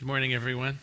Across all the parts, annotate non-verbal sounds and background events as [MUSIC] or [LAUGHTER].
Good morning, everyone.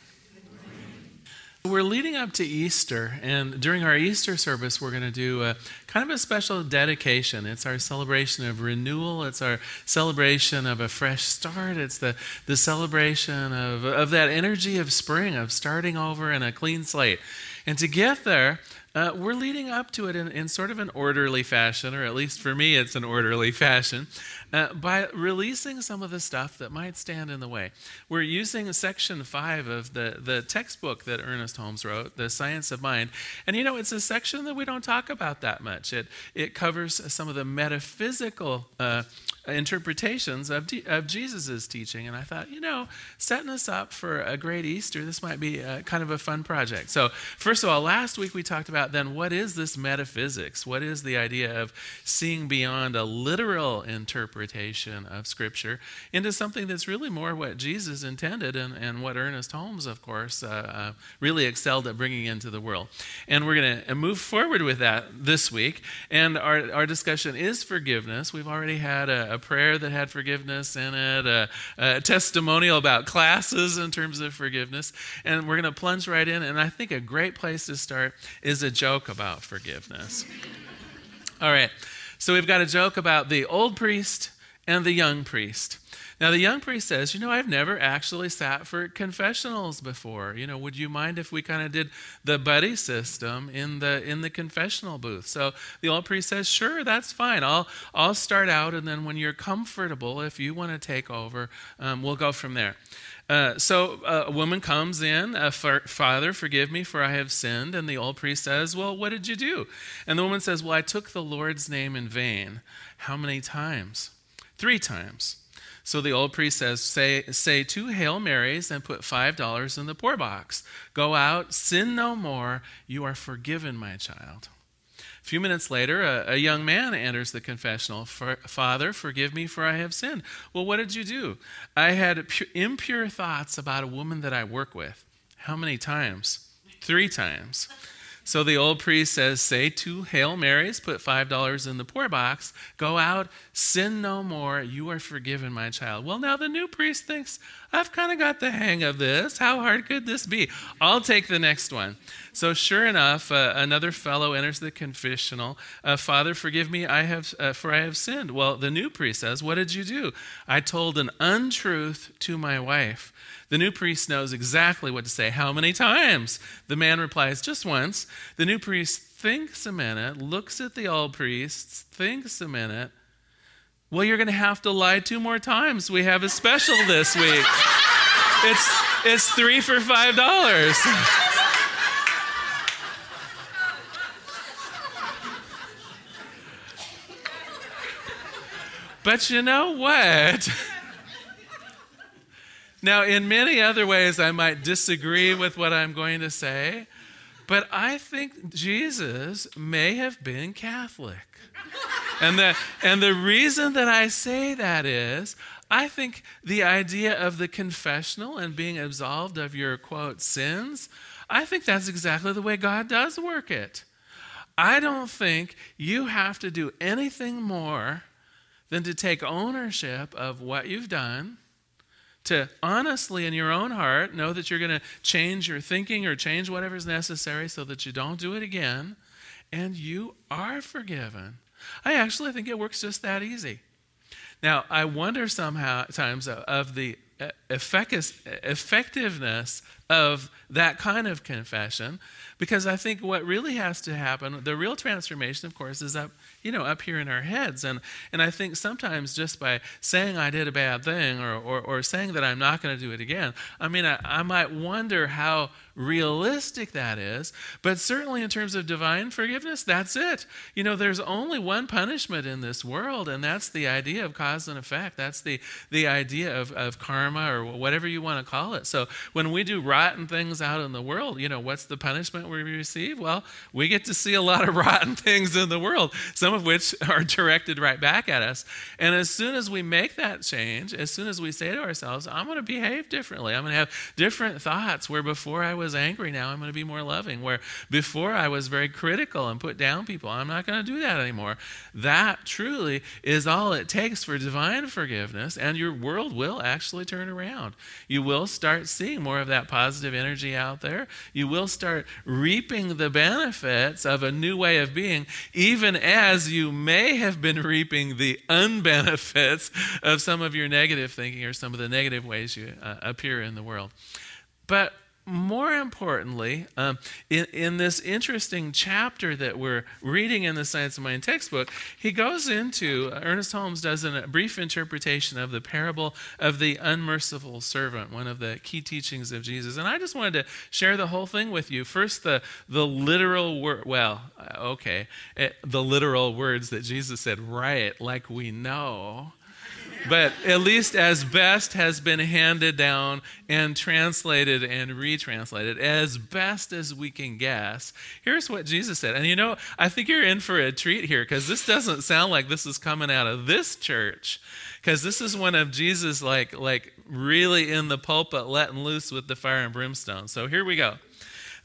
We're leading up to Easter, and during our Easter service, we're going to do a kind of a special dedication. It's our celebration of renewal, it's our celebration of a fresh start, it's the, the celebration of, of that energy of spring, of starting over in a clean slate. And to get there, uh, we're leading up to it in, in, sort of an orderly fashion, or at least for me, it's an orderly fashion, uh, by releasing some of the stuff that might stand in the way. We're using section five of the, the textbook that Ernest Holmes wrote, The Science of Mind. And you know, it's a section that we don't talk about that much. It, it covers some of the metaphysical uh, interpretations of, of Jesus' teaching. And I thought, you know, setting us up for a great Easter, this might be a, kind of a fun project. So, first of all, last week we talked about then what is this metaphysics? What is the idea of seeing beyond a literal interpretation of Scripture into something that's really more what Jesus intended and, and what Ernest Holmes, of course, uh, uh, really excelled at bringing into the world. And we're going to move forward with that this week. And our, our discussion is forgiveness. We've already had a, a prayer that had forgiveness in it, a, a testimonial about classes in terms of forgiveness. And we're going to plunge right in. And I think a great place to start is a joke about forgiveness. All right. So we've got a joke about the old priest and the young priest. Now, the young priest says, You know, I've never actually sat for confessionals before. You know, would you mind if we kind of did the buddy system in the, in the confessional booth? So the old priest says, Sure, that's fine. I'll, I'll start out, and then when you're comfortable, if you want to take over, um, we'll go from there. Uh, so uh, a woman comes in, uh, Father, forgive me, for I have sinned. And the old priest says, Well, what did you do? And the woman says, Well, I took the Lord's name in vain. How many times? Three times. So the old priest says, say, say two Hail Marys and put $5 in the poor box. Go out, sin no more. You are forgiven, my child. A few minutes later, a, a young man enters the confessional. Father, forgive me, for I have sinned. Well, what did you do? I had pu- impure thoughts about a woman that I work with. How many times? Three times. So the old priest says, Say two Hail Marys, put $5 in the poor box, go out, sin no more, you are forgiven, my child. Well, now the new priest thinks, I've kind of got the hang of this. How hard could this be? I'll take the next one. So, sure enough, uh, another fellow enters the confessional. Uh, Father, forgive me, I have, uh, for I have sinned. Well, the new priest says, What did you do? I told an untruth to my wife. The new priest knows exactly what to say. How many times? The man replies, Just once. The new priest thinks a minute, looks at the old priest, thinks a minute. Well, you're going to have to lie two more times. We have a special this week. It's, it's three for five dollars. But you know what? Now, in many other ways, I might disagree with what I'm going to say, but I think Jesus may have been Catholic. And the, and the reason that I say that is, I think the idea of the confessional and being absolved of your quote sins, I think that's exactly the way God does work it. I don't think you have to do anything more than to take ownership of what you've done to honestly in your own heart know that you're going to change your thinking or change whatever's necessary so that you don't do it again, and you are forgiven. I actually think it works just that easy. Now, I wonder somehow times uh, of the uh, effectiveness of that kind of confession because I think what really has to happen, the real transformation, of course, is up you know, up here in our heads. And, and I think sometimes just by saying I did a bad thing or, or, or saying that I'm not going to do it again, I mean, I, I might wonder how realistic that is. But certainly in terms of divine forgiveness, that's it. You know, there's only one punishment in this world, and that's the idea of cause and effect. That's the, the idea of, of karma or whatever you want to call it. So when we do rotten things out in the world, you know, what's the punishment we receive? Well, we get to see a lot of [LAUGHS] rotten things in the world, some of which [LAUGHS] are directed right back at us. And as soon as we make that change, as soon as we say to ourselves, I'm going to behave differently, I'm going to have different thoughts where before I was angry, now I'm going to be more loving. Where before I was very critical and put down people, I'm not going to do that anymore. That truly is all it takes for divine forgiveness, and your world will actually turn around. You will start seeing more of that positive energy out there. You will start reaping the benefits of a new way of being, even as you may have been reaping the unbenefits of some of your negative thinking or some of the negative ways you uh, appear in the world. But more importantly, um, in, in, this interesting chapter that we're reading in the Science of Mind textbook, he goes into, Ernest Holmes does a brief interpretation of the parable of the unmerciful servant, one of the key teachings of Jesus. And I just wanted to share the whole thing with you. First, the, the literal word, well, uh, okay, it, eh, the literal words that Jesus said, right, like we know but at least as best has been handed down and translated and retranslated, as best as we can guess. Here's what Jesus said. And you know, I think you're in for a treat here because this doesn't sound like this is coming out of this church. Because this is one of Jesus, like, like really in the pulpit, letting loose with the fire and brimstone. So here we go.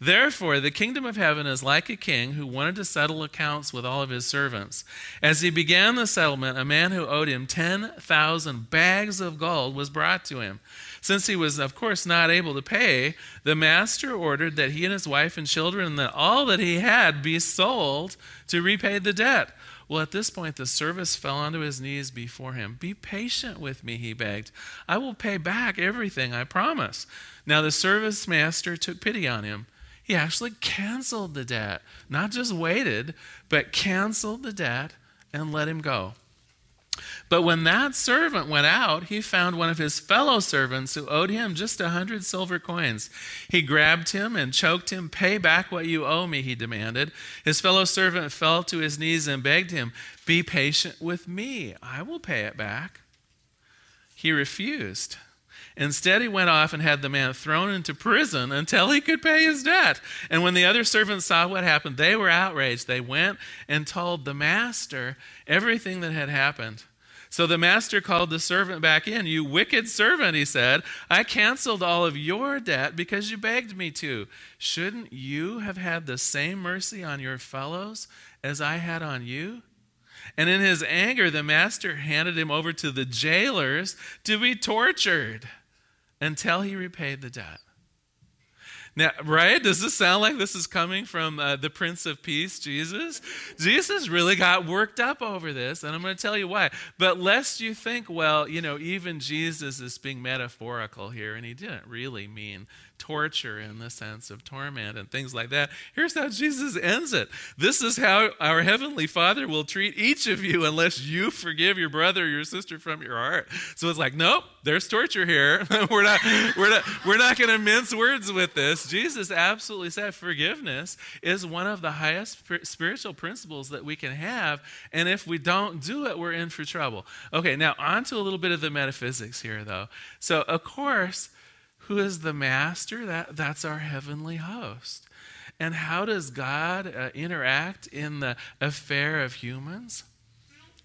Therefore, the kingdom of heaven is like a king who wanted to settle accounts with all of his servants. As he began the settlement, a man who owed him 10,000 bags of gold was brought to him. Since he was, of course, not able to pay, the master ordered that he and his wife and children and all that he had be sold to repay the debt. Well, at this point, the servant fell onto his knees before him. Be patient with me, he begged. I will pay back everything I promise. Now, the service master took pity on him he actually canceled the debt. Not just waited, but canceled the debt and let him go. But when that servant went out, he found one of his fellow servants who owed him just a hundred silver coins. He grabbed him and choked him. Pay back what you owe me, he demanded. His fellow servant fell to his knees and begged him, Be patient with me. I will pay it back. He refused. Instead, he went off and had the man thrown into prison until he could pay his debt. And when the other servants saw what happened, they were outraged. They went and told the master everything that had happened. So the master called the servant back in. You wicked servant, he said, I canceled all of your debt because you begged me to. Shouldn't you have had the same mercy on your fellows as I had on you? And in his anger, the master handed him over to the jailers to be tortured until he repaid the debt. Now, right? Does this sound like this is coming from uh, the Prince of Peace, Jesus? Jesus really got worked up over this, and I'm going to tell you why. But lest you think, well, you know, even Jesus is being metaphorical here, and he didn't really mean torture in the sense of torment and things like that. Here's how Jesus ends it This is how our Heavenly Father will treat each of you unless you forgive your brother or your sister from your heart. So it's like, nope, there's torture here. [LAUGHS] we're not, we're not, we're not going to mince words with this. Jesus absolutely said forgiveness is one of the highest spiritual principles that we can have. And if we don't do it, we're in for trouble. Okay, now on to a little bit of the metaphysics here, though. So, of course, who is the master? That, that's our heavenly host. And how does God uh, interact in the affair of humans?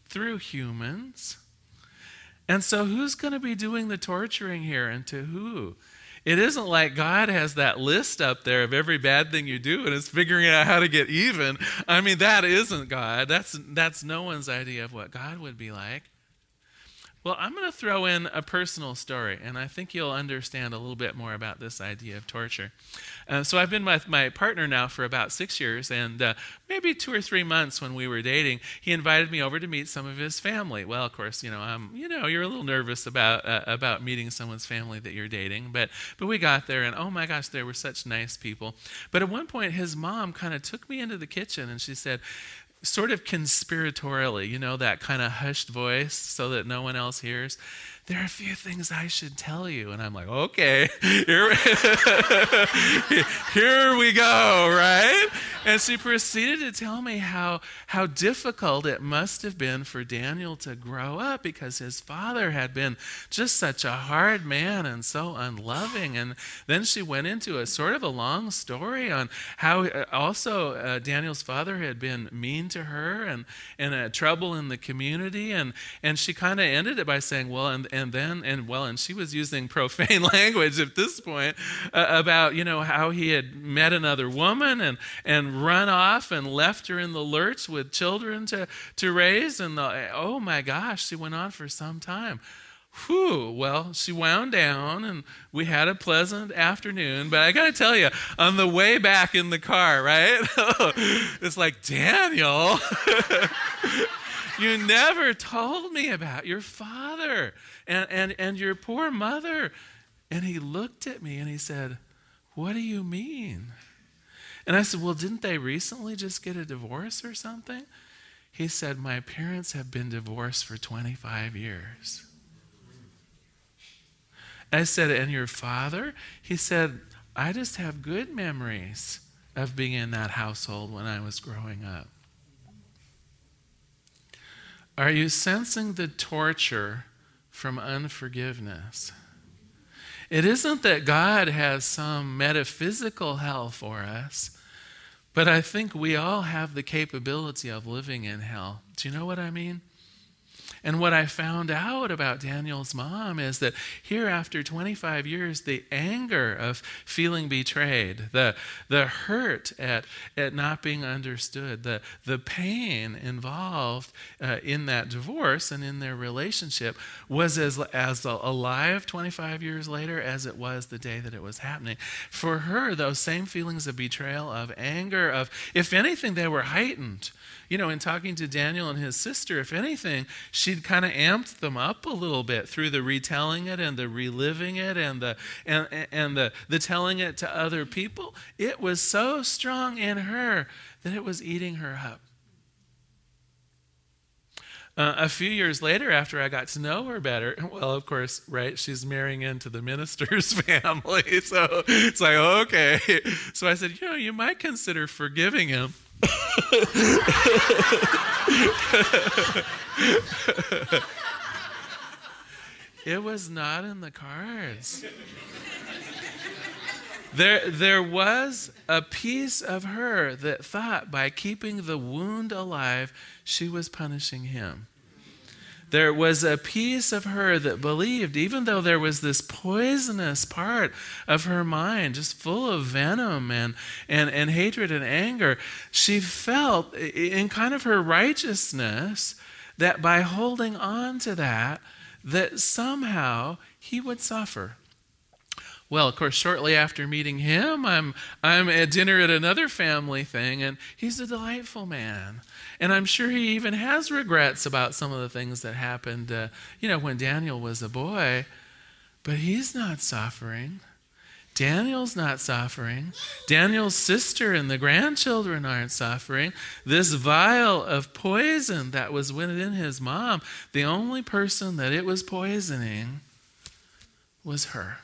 Through humans. And so, who's going to be doing the torturing here and to who? It isn't like God has that list up there of every bad thing you do and is figuring out how to get even. I mean, that isn't God. That's, that's no one's idea of what God would be like. Well, I'm going to throw in a personal story, and I think you'll understand a little bit more about this idea of torture. Uh, so, I've been with my partner now for about six years, and uh, maybe two or three months when we were dating, he invited me over to meet some of his family. Well, of course, you know, you know, you're a little nervous about uh, about meeting someone's family that you're dating, but but we got there, and oh my gosh, they were such nice people. But at one point, his mom kind of took me into the kitchen, and she said, sort of conspiratorially, you know, that kind of hushed voice so that no one else hears there are a few things I should tell you. And I'm like, okay, [LAUGHS] here, [LAUGHS] here we go, right? And she proceeded to tell me how, how difficult it must have been for Daniel to grow up because his father had been just such a hard man and so unloving. And then she went into a sort of a long story on how uh, also uh, Daniel's father had been mean to her and, and trouble in the community. And, and she kind of ended it by saying, well, and, and then and well and she was using [LAUGHS] profane language at this point uh, about you know how he had met another woman and and run off and left her in the lurch with children to to raise and the, oh my gosh she went on for some time Whew, well, she wound down and we had a pleasant afternoon. But I got to tell you, on the way back in the car, right? [LAUGHS] it's like, Daniel, [LAUGHS] you never told me about your father and, and, and your poor mother. And he looked at me and he said, What do you mean? And I said, Well, didn't they recently just get a divorce or something? He said, My parents have been divorced for 25 years. I said, And your father? He said, I just have good memories of being in that household when I was growing up. Are you sensing the torture from unforgiveness? It isn't that God has some metaphysical hell for us, but I think we all have the capability of living in hell. Do you know what I mean? And what I found out about Daniel's mom is that here, after 25 years, the anger of feeling betrayed, the, the hurt at, at not being understood, the, the pain involved uh, in that divorce and in their relationship was as, as alive 25 years later as it was the day that it was happening. For her, those same feelings of betrayal, of anger, of, if anything, they were heightened you know, in talking to Daniel and his sister, if anything, she'd kind of amped them up a little bit through the retelling it and the reliving it and the and and the the telling it to other people. It was so strong in her that it was eating her up. Uh, a few years later, after I got to know her better, [LAUGHS] well, of course, right, she's marrying into the minister's [LAUGHS] family. So it's like, okay. So I said, you know, you might consider forgiving him. It was not in the cards. There, there was a piece of her that thought by keeping the wound alive, she was punishing him. There was a piece of her that believed, even though there was this poisonous part of her mind, just full of venom and, and, and hatred and anger, she felt in kind of her righteousness that by holding on to that, that somehow he would suffer. Well, of course, shortly after meeting him, I'm, I'm at dinner at another family thing, and he's a delightful man. And I'm sure he even has regrets about some of the things that happened, uh, you know, when Daniel was a boy. But he's not suffering. Daniel's not suffering. Daniel's sister and the grandchildren aren't suffering. This vial of poison that was within his mom, the only person that it was poisoning was her.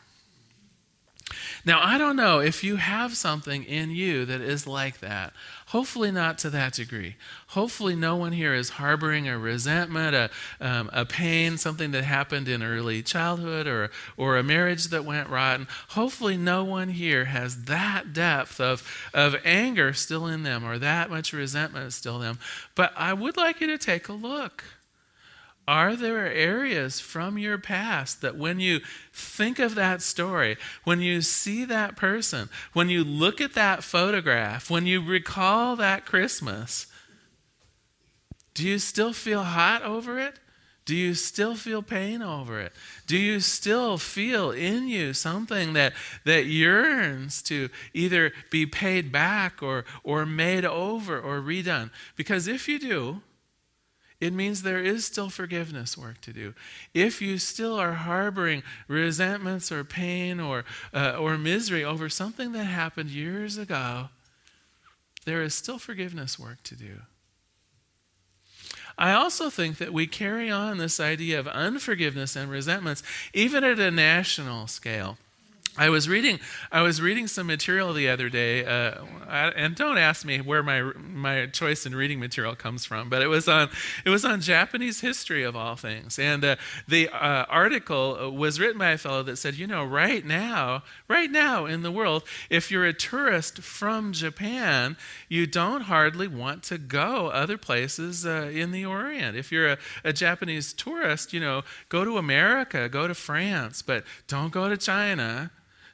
Now, I don't know if you have something in you that is like that. Hopefully, not to that degree. Hopefully, no one here is harboring a resentment, a, um, a pain, something that happened in early childhood or, or a marriage that went rotten. Hopefully, no one here has that depth of, of anger still in them or that much resentment still in them. But I would like you to take a look. Are there areas from your past that when you think of that story, when you see that person, when you look at that photograph, when you recall that Christmas, do you still feel hot over it? Do you still feel pain over it? Do you still feel in you something that, that yearns to either be paid back or, or made over or redone? Because if you do, it means there is still forgiveness work to do. If you still are harboring resentments or pain or, uh, or misery over something that happened years ago, there is still forgiveness work to do. I also think that we carry on this idea of unforgiveness and resentments even at a national scale. I was reading. I was reading some material the other day, uh, and don't ask me where my my choice in reading material comes from, but it was on it was on Japanese history of all things. And uh, the uh, article was written by a fellow that said, you know, right now, right now in the world, if you're a tourist from Japan, you don't hardly want to go other places uh, in the Orient. If you're a, a Japanese tourist, you know, go to America, go to France, but don't go to China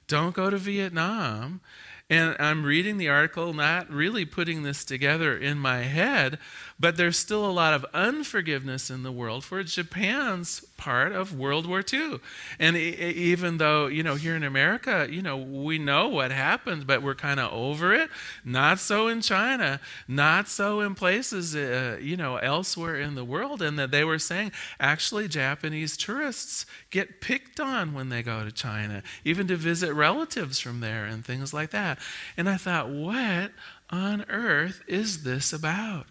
don't go to Vietnam. And I'm reading the article, not really putting this together in my head, but there's still a lot of unforgiveness in the world for Japan's part of World War II. And even though, you know, here in America, you know, we know what happened, but we're kind of over it. Not so in China, not so in places, uh, you know, elsewhere in the world. And that they were saying actually Japanese tourists get picked on when they go to China, even to visit relatives from there and things like that. And I thought, what on earth is this about?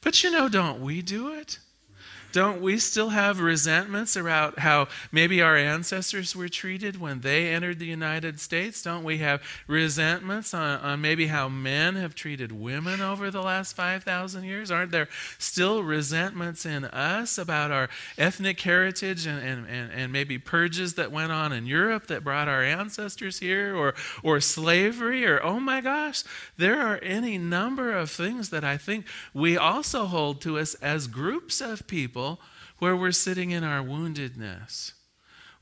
But you know, don't we do it? Don't we still have resentments about how maybe our ancestors were treated when they entered the United States? Don't we have resentments on, on maybe how men have treated women over the last 5,000 years? Aren't there still resentments in us about our ethnic heritage and, and, and, and maybe purges that went on in Europe that brought our ancestors here or, or slavery? Or, oh my gosh, there are any number of things that I think we also hold to us as groups of people people where we're sitting in our woundedness.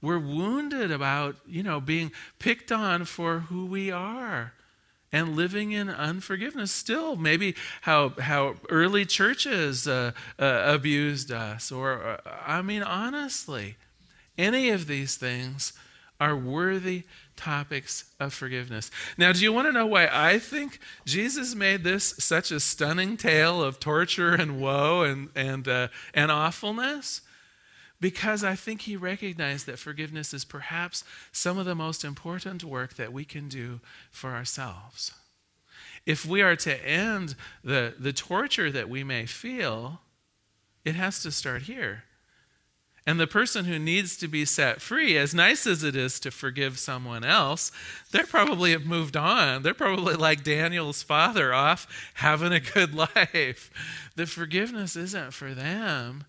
We're wounded about, you know, being picked on for who we are and living in unforgiveness still maybe how how early churches uh, uh, abused us or uh, i mean honestly any of these things are worthy topics of forgiveness. Now, do you want to know why I think Jesus made this such a stunning tale of torture and woe and, and, uh, and awfulness? Because I think he recognized that forgiveness is perhaps some of the most important work that we can do for ourselves. If we are to end the, the torture that we may feel, it has to start here. And the person who needs to be set free, as nice as it is to forgive someone else, they're probably have moved on. They're probably like Daniel's father, off having a good [LAUGHS] life. The forgiveness isn't for them,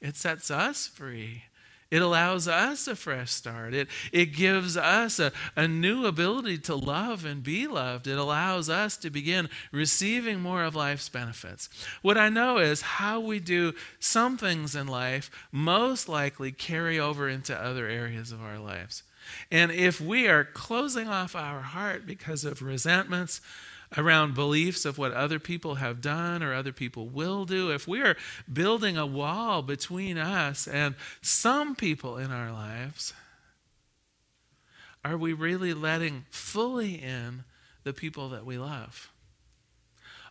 it sets us free. It allows us a fresh start. It, it gives us a, a new ability to love and be loved. It allows us to begin receiving more of life's benefits. What I know is how we do some things in life most likely carry over into other areas of our lives. And if we are closing off our heart because of resentments, around beliefs of what other people have done or other people will do, if we are building a wall between us and some people in our lives, are we really letting fully in the people that we love?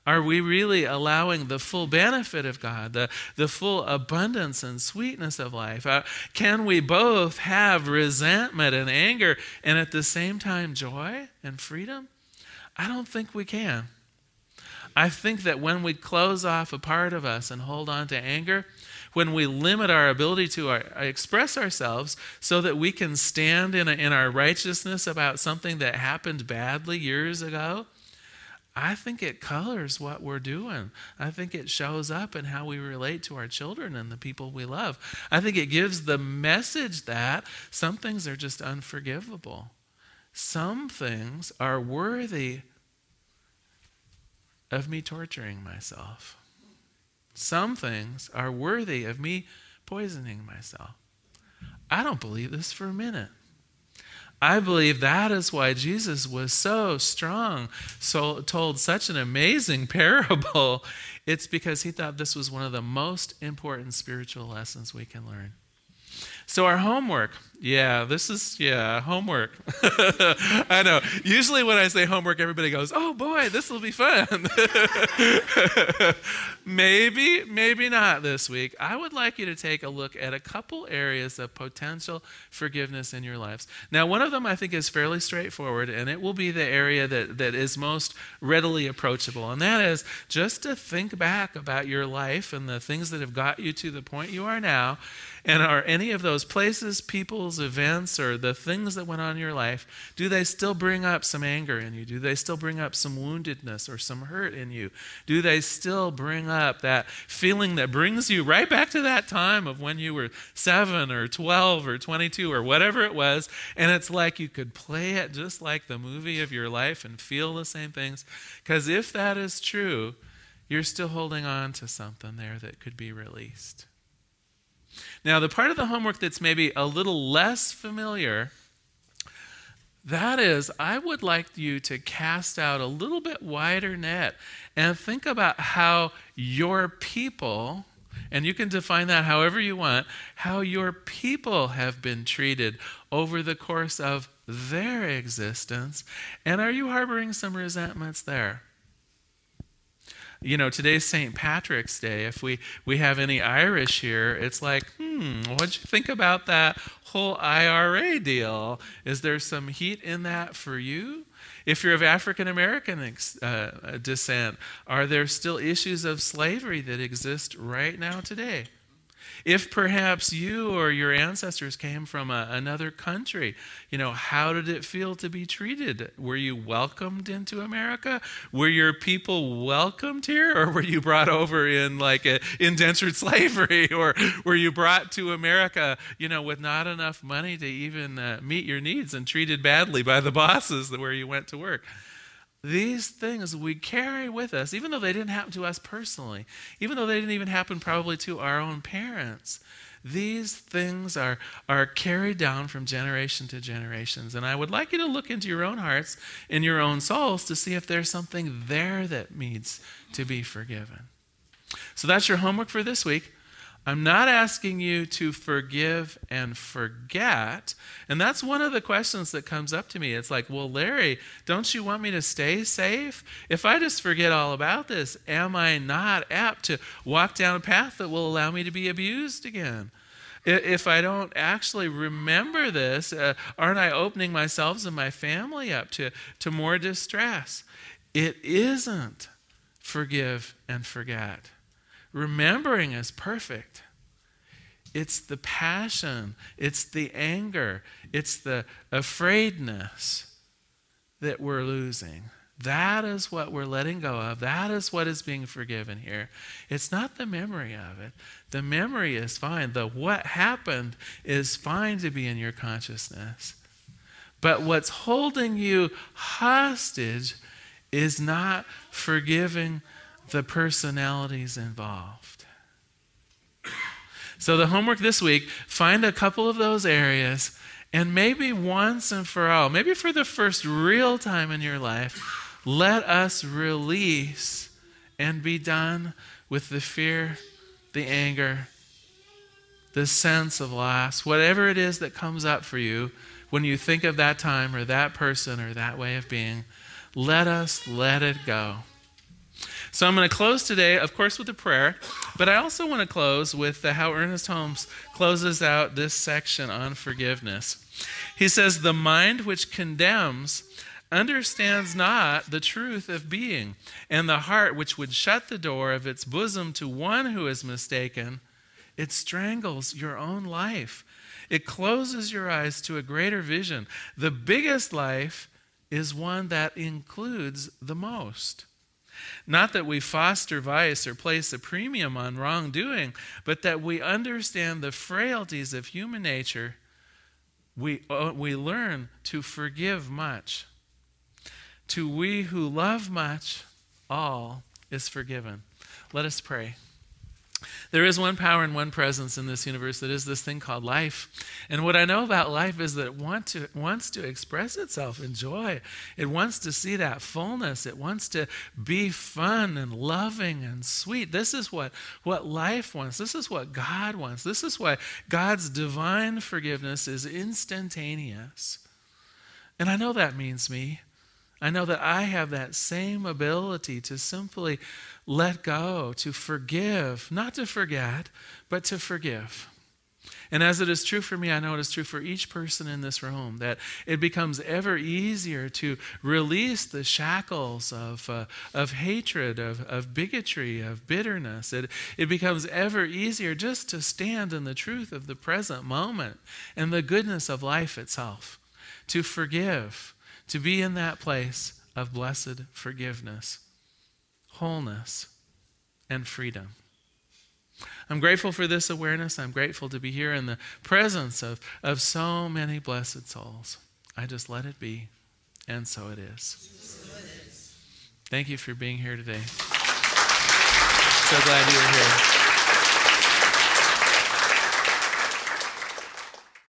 Are we really allowing the full benefit of God, the, the full abundance and sweetness of life? Uh, can we both have resentment and anger and at the same time joy and freedom? I don't think we can. I think that when we close off a part of us and hold on to anger, when we limit our ability to our, uh, express ourselves so that we can stand in, a, in our righteousness about something that happened badly years ago, I think it colors what we're doing. I think it shows up in how we relate to our children and the people we love. I think it gives the message that some things are just unforgivable. Some things are worthy of me torturing myself. Some things are worthy of me poisoning myself. I don't believe this for a minute. I believe that is why Jesus was so strong, so told such an amazing [LAUGHS] parable. It's because he thought this was one of the most important spiritual lessons we can learn. So, our homework. Yeah, this is, yeah, homework. [LAUGHS] I know. Usually, when I say homework, everybody goes, oh boy, this will be fun. [LAUGHS] maybe, maybe not this week. I would like you to take a look at a couple areas of potential forgiveness in your lives. Now, one of them I think is fairly straightforward, and it will be the area that, that is most readily approachable. And that is just to think back about your life and the things that have got you to the point you are now and are any of those places, peoples, events, or the things that went on in your life, do they still bring up some anger in you? Do they still bring up some woundedness or some hurt in you? Do they still bring up that feeling that brings you right back to that time of when you were seven or 12 or 22 or whatever it was? And it's like you could play it just like the movie of your life and feel the same things? Because if that is true, you're still holding on to something there that could be released. Now, the part of the homework that's maybe a little less familiar That is, I would like you to cast out a little bit wider net and think about how your people, and you can define that however you want, how your people have been treated over the course of their existence. And are you harboring some resentments there? You know, today's St. Patrick's Day. If we, we have any Irish here, it's like, hmm, what'd you think about that whole IRA deal? Is there some heat in that for you? If you're of African American uh, descent, are there still issues of slavery that exist right now today? If perhaps you or your ancestors came from a, another country, you know, how did it feel to be treated? Were you welcomed into America? Were your people welcomed here, or were you brought over in like a indentured [LAUGHS] slavery, or were you brought to America, you know, with not enough money to even uh, meet your needs and treated badly by the bosses where you went to work? These things we carry with us, even though they didn't happen to us personally, even though they didn't even happen probably to our own parents. These things are, are carried down from generation to generations. And I would like you to look into your own hearts and your own souls to see if there's something there that needs to be forgiven. So that's your homework for this week. I'm not asking you to forgive and forget. And that's one of the questions that comes up to me. It's like, well, Larry, don't you want me to stay safe? If I just forget all about this, am I not apt to walk down a path that will allow me to be abused again? If I don't actually remember this, uh, aren't I opening myself and my family up to, to more distress? It isn't forgive and forget. Remembering is perfect. It's the passion, it's the anger, it's the afraidness that we're losing. That is what we're letting go of. That is what is being forgiven here. It's not the memory of it. The memory is fine. The what happened is fine to be in your consciousness. But what's holding you hostage is not forgiving the personalities involved. So, the homework this week find a couple of those areas, and maybe once and for all, maybe for the first real time in your life, let us release and be done with the fear, the anger, the sense of loss, whatever it is that comes up for you when you think of that time or that person or that way of being. Let us let it go. So I'm going to close today, of course, with a prayer, but I also want to close with the, how Ernest Holmes closes out this section on forgiveness. He says, The mind which condemns understands not the truth of being, and the heart which would shut the door of its bosom to one who is mistaken, it strangles your own life. It closes your eyes to a greater vision. The biggest life is one that includes the most. Not that we foster vice or place a premium on wrongdoing, but that we understand the frailties of human nature. We, uh, we learn to forgive much. To we who love much, all is forgiven. Let us pray. There is one power and one presence in this universe that is this thing called life. And what I know about life is that it want to, wants to express itself in joy. It wants to see that fullness. It wants to be fun and loving and sweet. This is what, what life wants. This is what God wants. This is why God's divine forgiveness is instantaneous. And I know that means me. I know that I have that same ability to simply let go, to forgive, not to forget, but to forgive. And as it is true for me, I know it is true for each person in this room that it becomes ever easier to release the shackles of, uh, of hatred, of, of bigotry, of bitterness. It, it becomes ever easier just to stand in the truth of the present moment and the goodness of life itself, to forgive, to be in that place of blessed forgiveness wholeness, and freedom. I'm grateful for this awareness. I'm grateful to be here in the presence of, of so many blessed souls. I just let it be, and so it is. Thank you for being here today. So glad you were here.